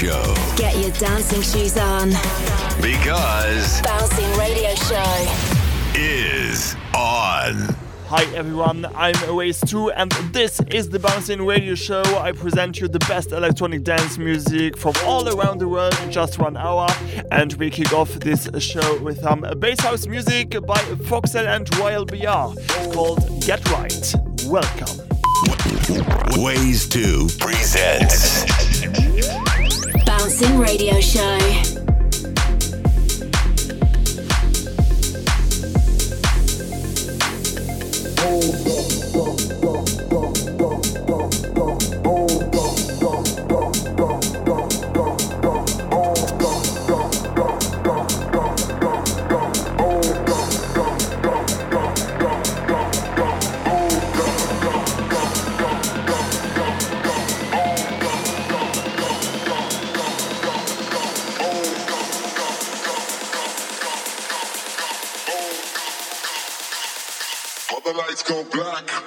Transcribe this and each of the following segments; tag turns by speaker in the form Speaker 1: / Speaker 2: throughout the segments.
Speaker 1: Show.
Speaker 2: Get your dancing shoes on.
Speaker 1: Because
Speaker 2: Bouncing Radio Show
Speaker 1: is on.
Speaker 3: Hi everyone, I'm Oasis2 and this is the Bouncing Radio Show. I present you the best electronic dance music from all around the world in just one hour. And we kick off this show with um, some bass house music by Foxel and Royal BR called Get Right. Welcome.
Speaker 1: Ways to presents
Speaker 2: Radio Show.
Speaker 4: Black.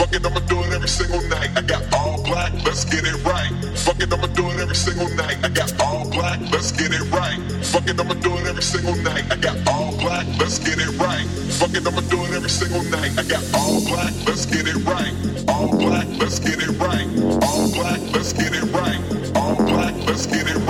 Speaker 4: Fuck it, I'ma do it every single night. I got all black, let's get it right. Fuck it, I'ma do it every single night. I got all black, let's get it right. Fuck it, I'ma do it every single night. I got all black, let's get it right. Fuck it, I'ma do it every single night. I got all black, let's get it right. All black, let's get it right. All black, let's get it right. All black, let's get it right.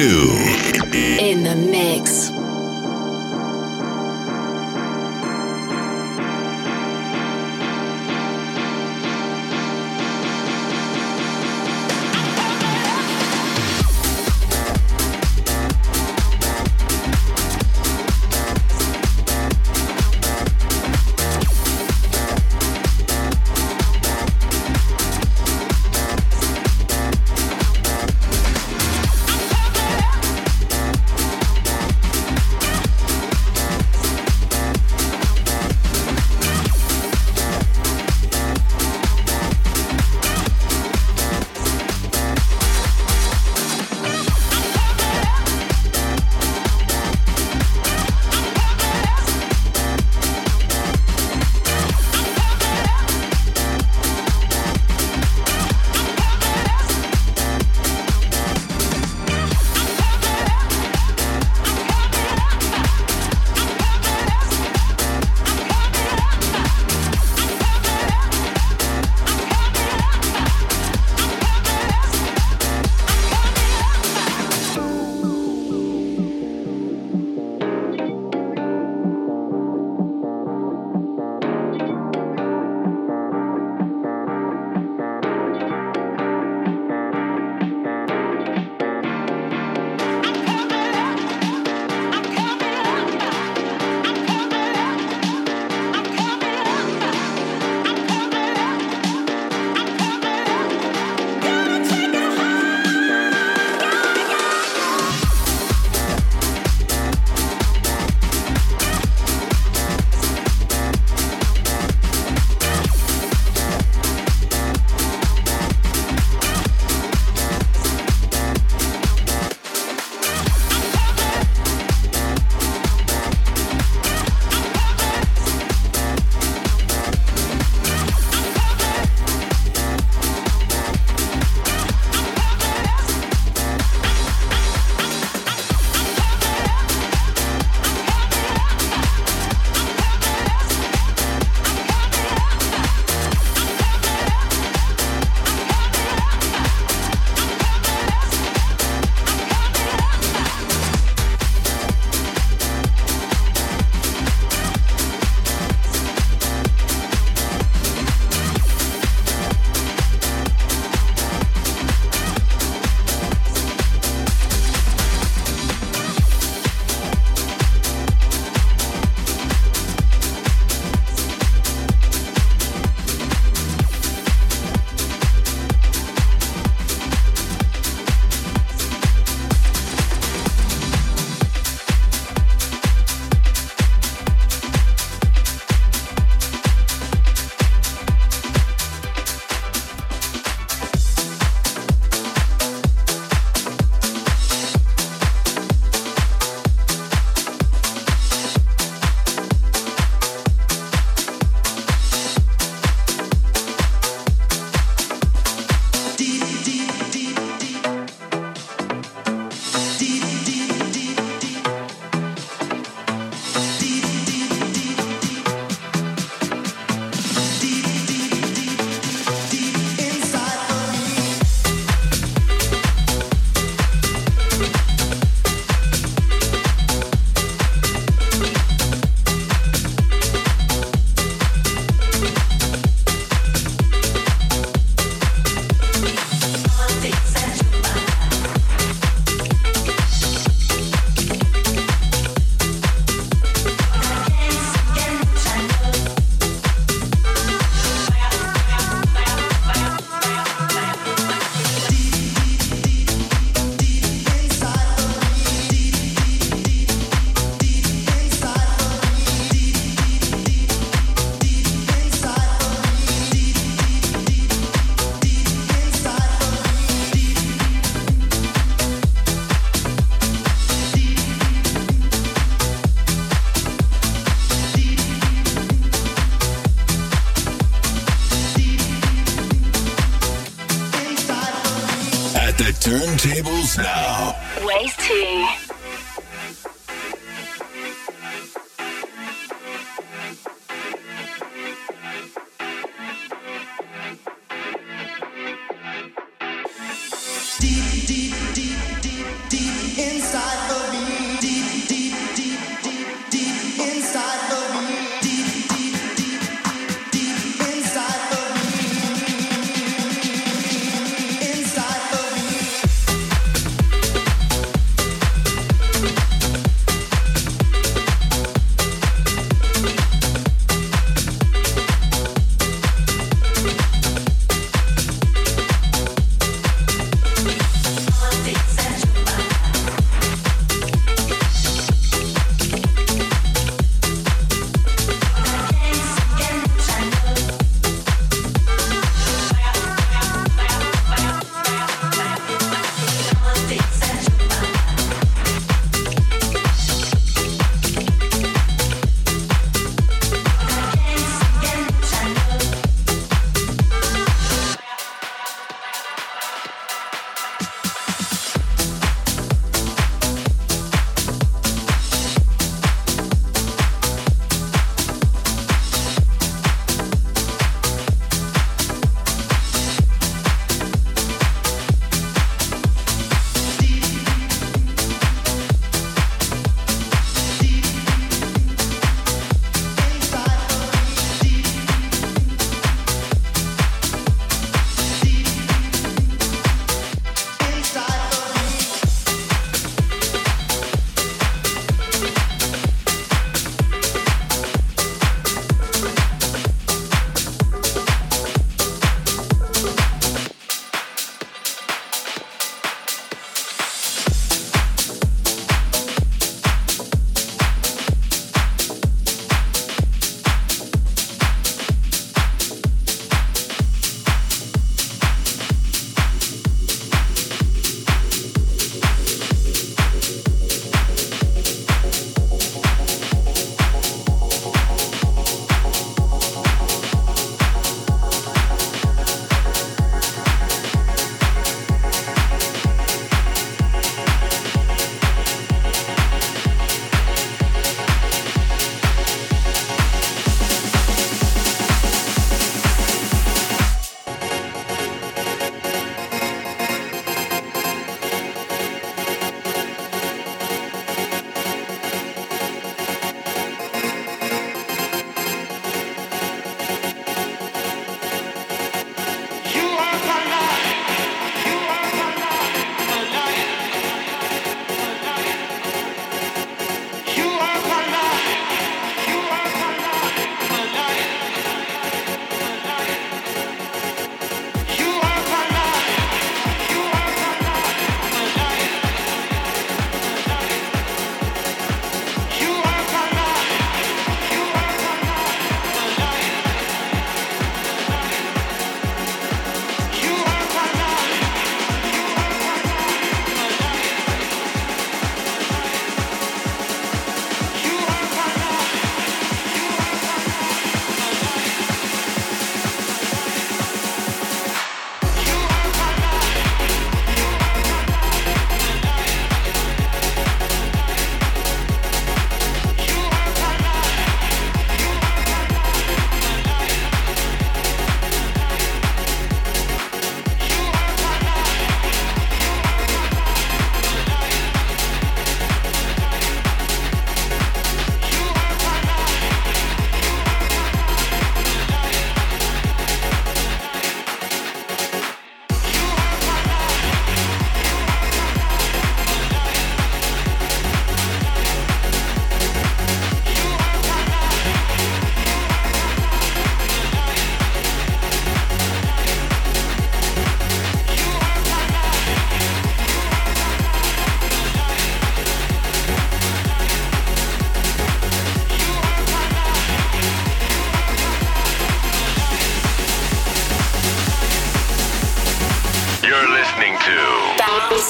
Speaker 4: Ways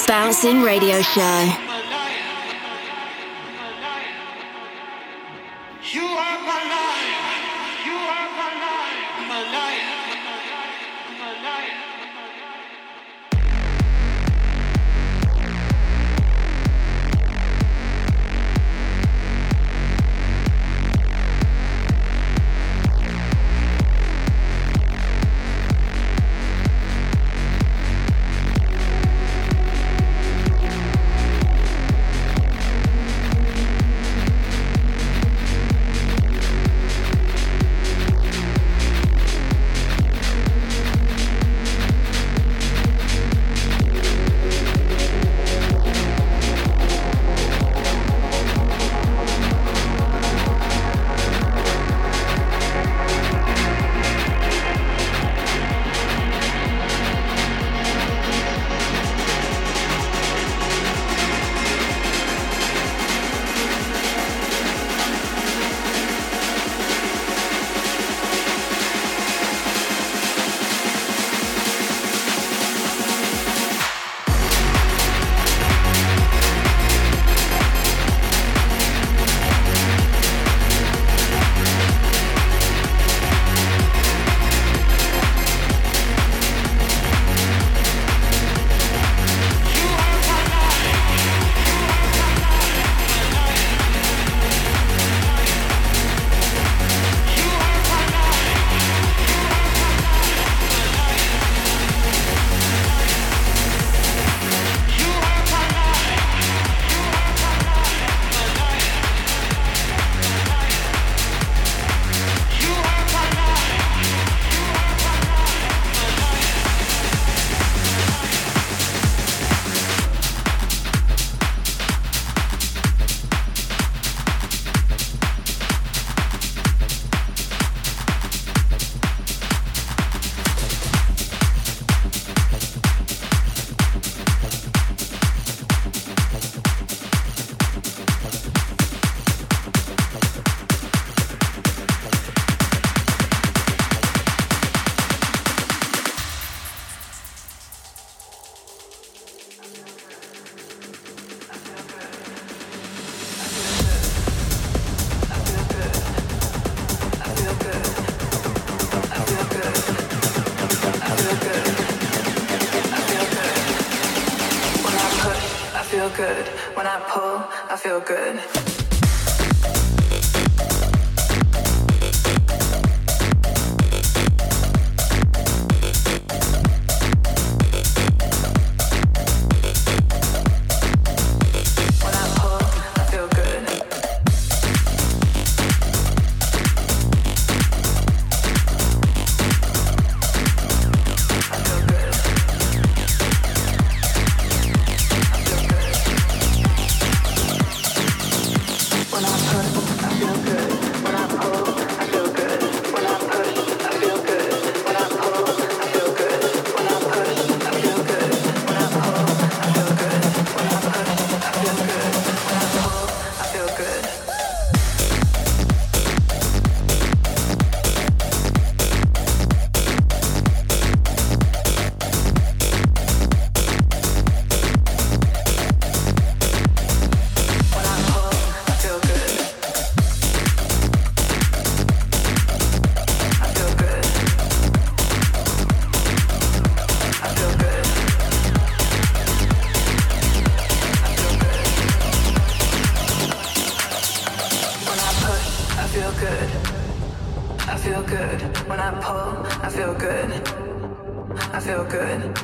Speaker 4: Bouncing Radio Show.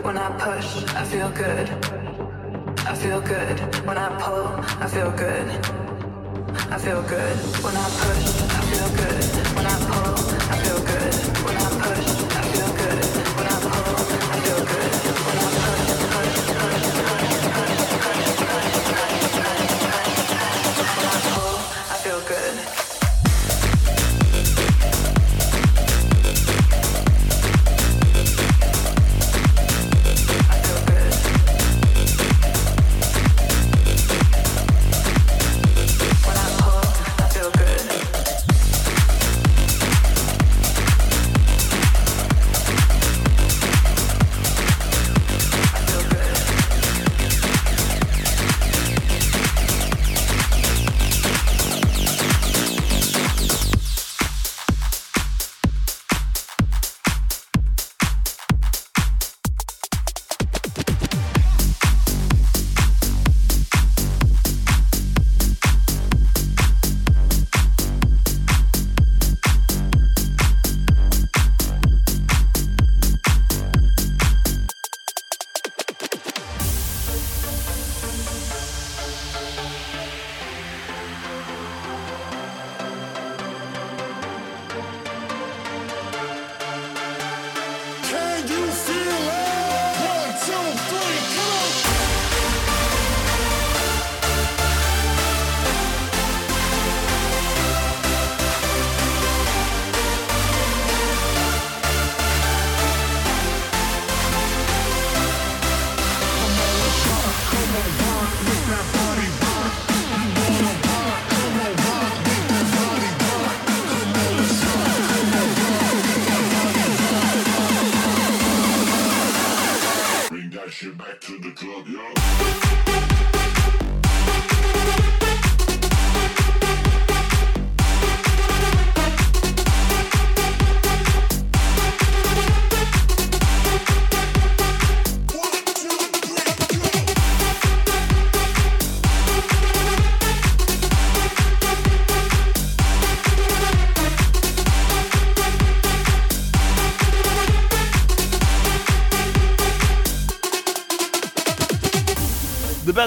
Speaker 4: When I push, I feel good.
Speaker 1: I feel
Speaker 2: good. When I
Speaker 1: pull, I
Speaker 2: feel good.
Speaker 5: I feel good. When
Speaker 2: I push, I feel
Speaker 6: good. When I pull, I
Speaker 3: feel good.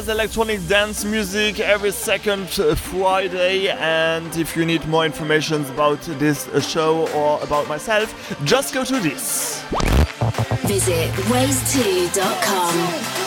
Speaker 3: Electronic dance music every second Friday. And if you need more information about this show or about myself, just go to this.
Speaker 7: Visit ways2.com.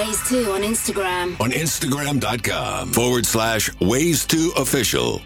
Speaker 7: on Instagram.
Speaker 1: On Instagram.com forward slash ways to official.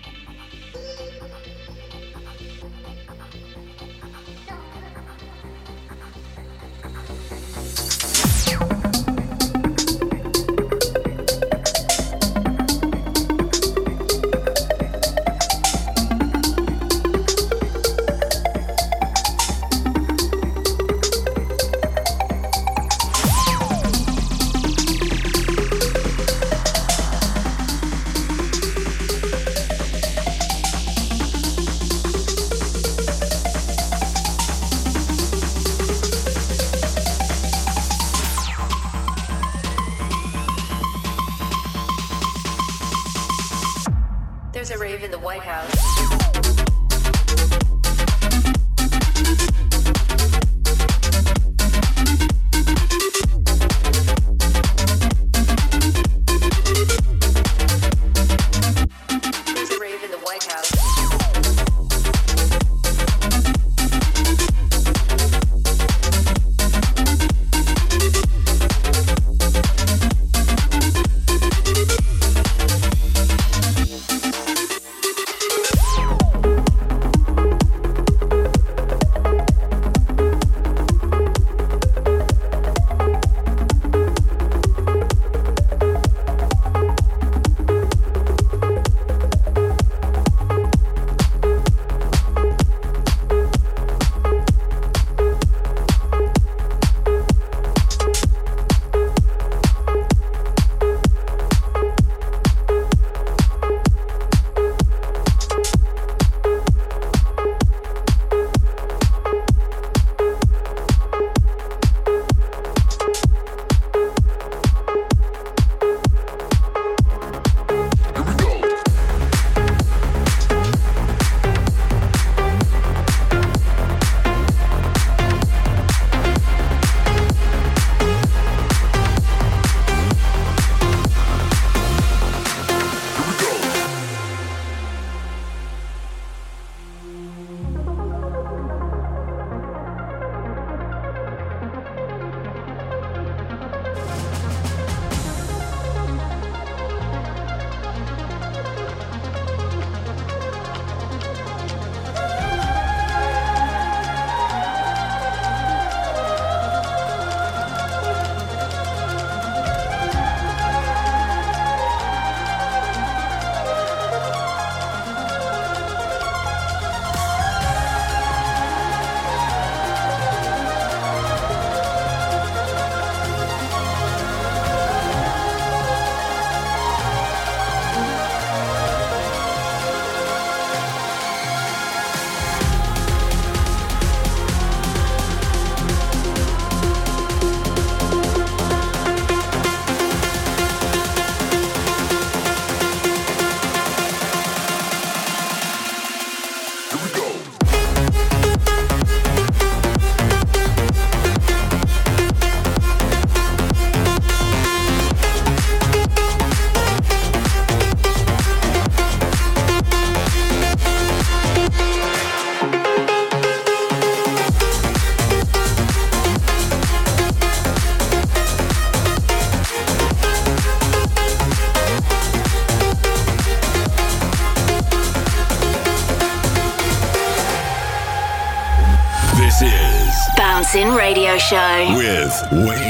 Speaker 7: Show. with
Speaker 1: Ways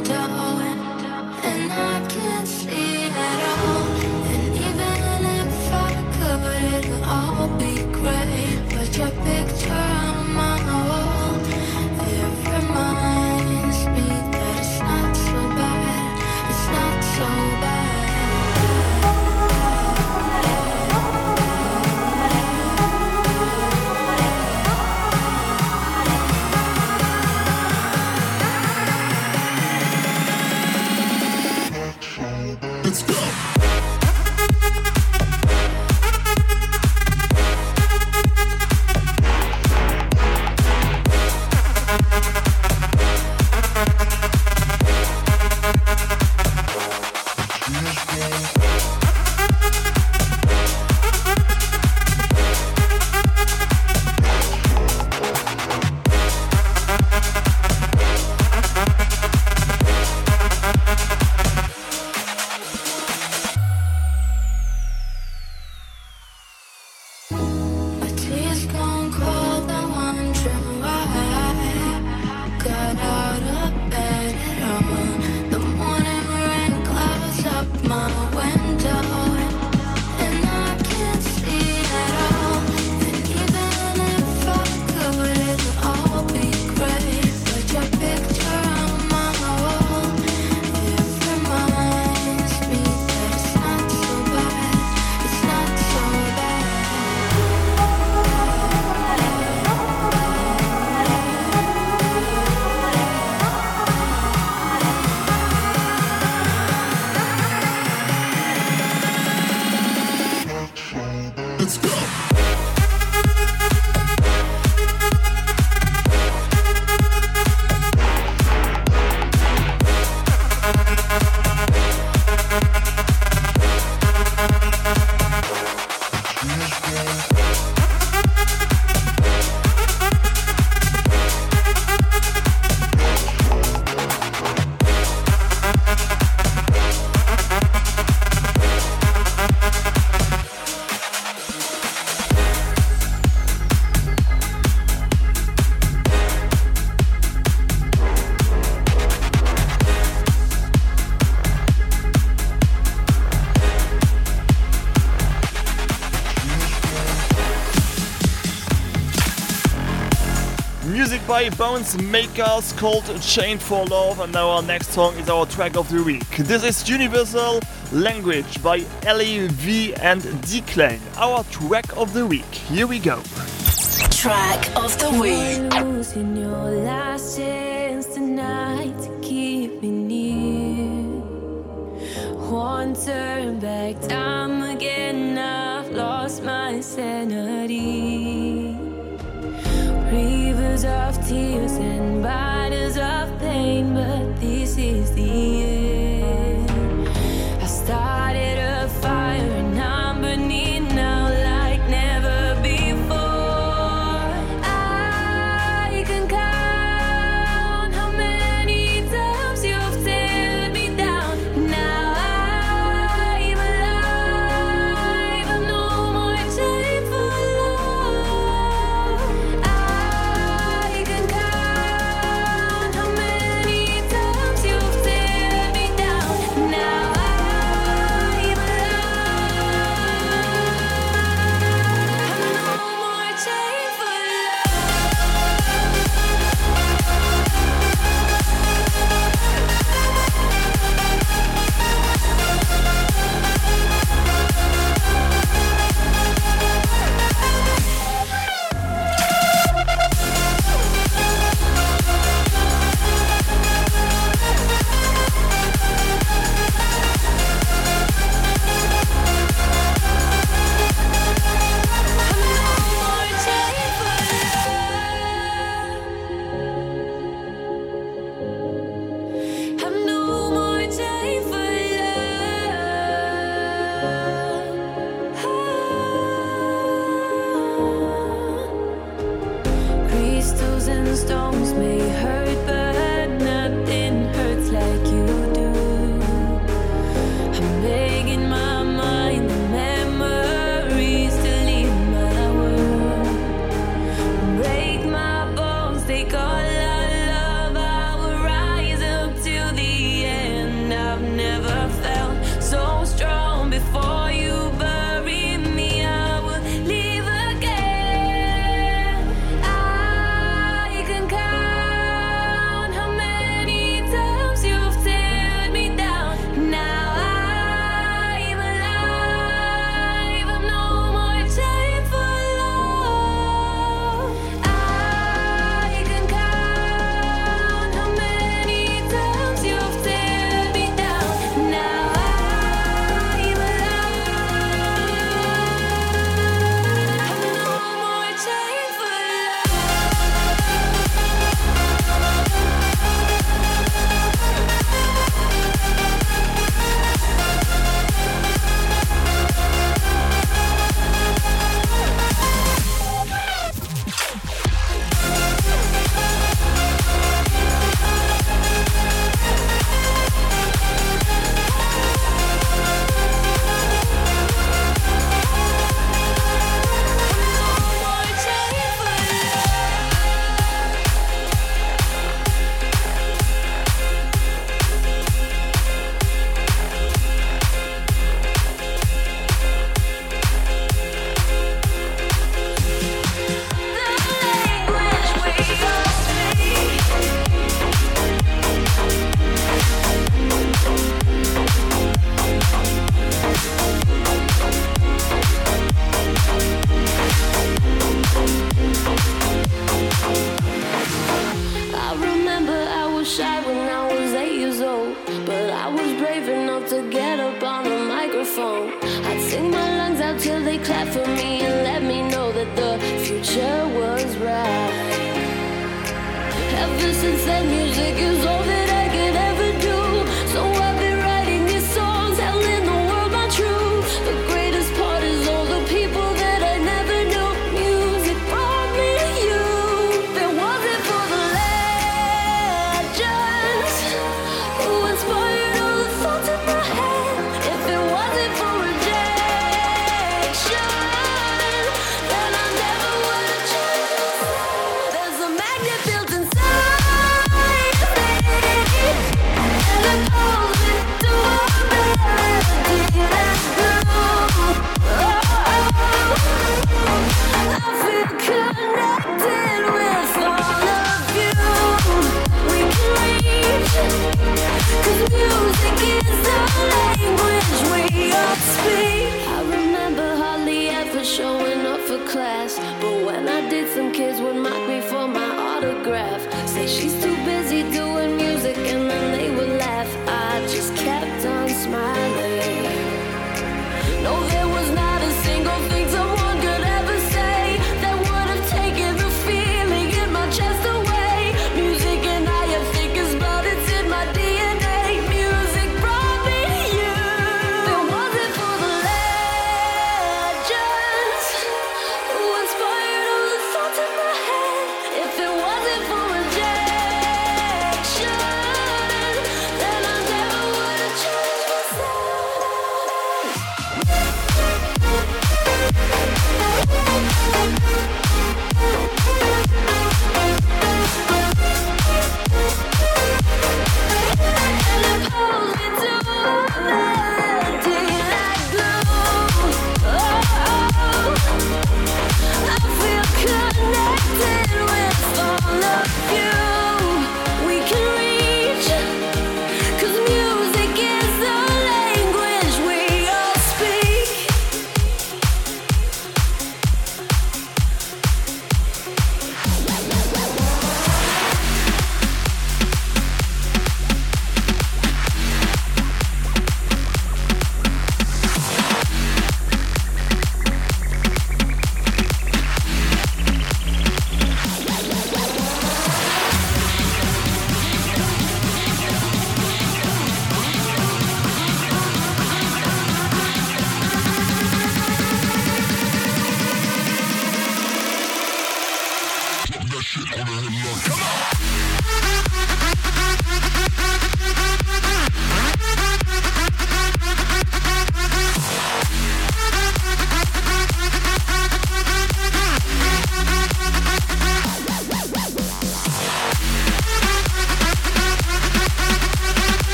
Speaker 1: window and
Speaker 7: I can't see.
Speaker 8: Baby
Speaker 3: by Bones Makers called Chain for Love, and now our next song is our track of the week. This is Universal Language by LAV and Declan, our track of the week. Here we go.
Speaker 2: Track of the week.
Speaker 9: Losing your last chance tonight to keep me near. One turn back, time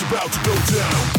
Speaker 9: it's
Speaker 10: about to go down.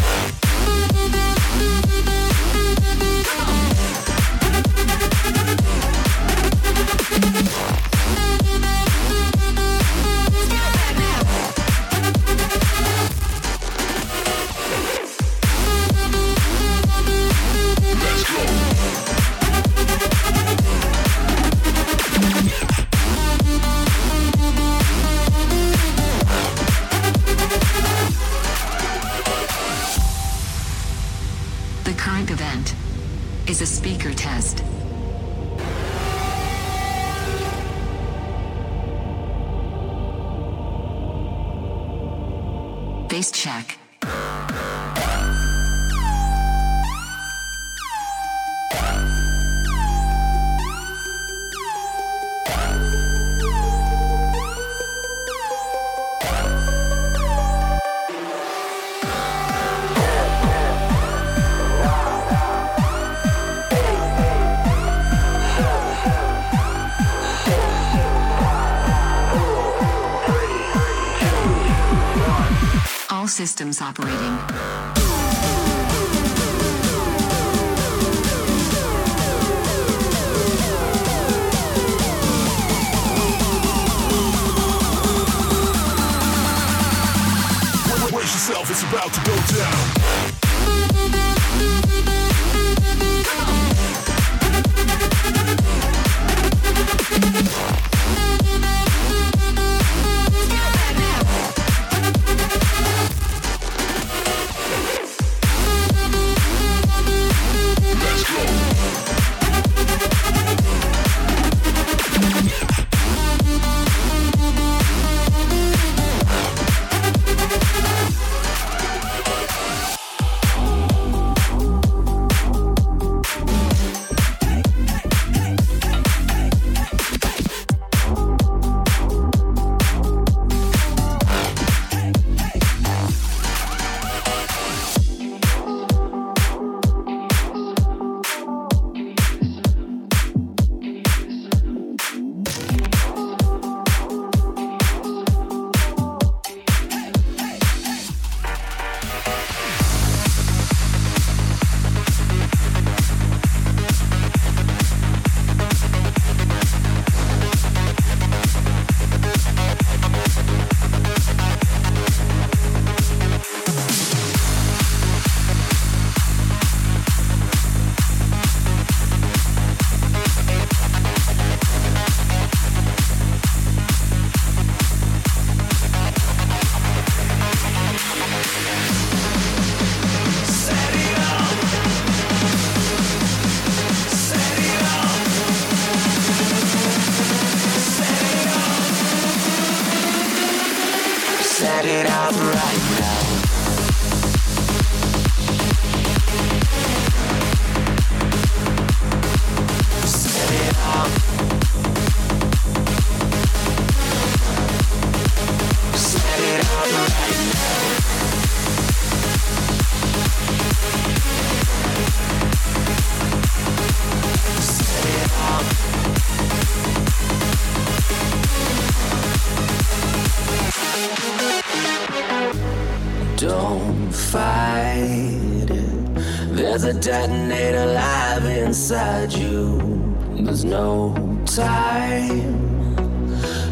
Speaker 11: No time.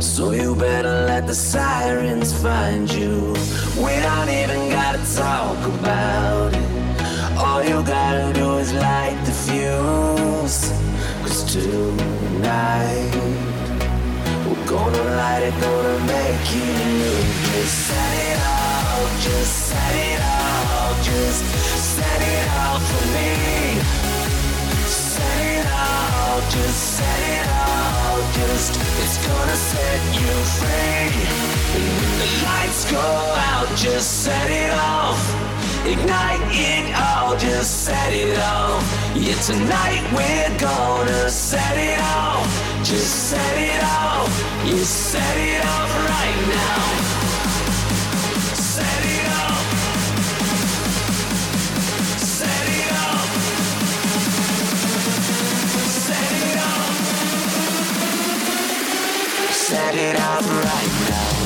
Speaker 11: So you better let the sirens find you. We don't even gotta talk about it. All you gotta do is light the fuse. Cause tonight we're gonna light it, gonna make it new. Just set it off, just set it off, just set it off for me. Set it just set it off, just it's gonna set you free. And when the lights go out, just set it off. Ignite it all, just set it off. Yeah, tonight we're gonna set it off. Just set it off. You set it off right now. Set it off right now.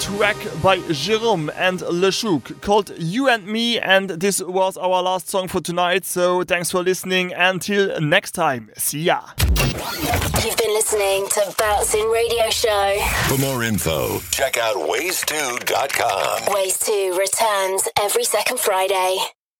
Speaker 3: Track by Jérôme and Le Chouk called You and Me, and this was our last song for tonight. So thanks for listening. Until next time, see ya.
Speaker 7: You've been listening to Bouncing Radio Show.
Speaker 1: For more info, check out ways2.com.
Speaker 7: Ways 2 returns every second Friday.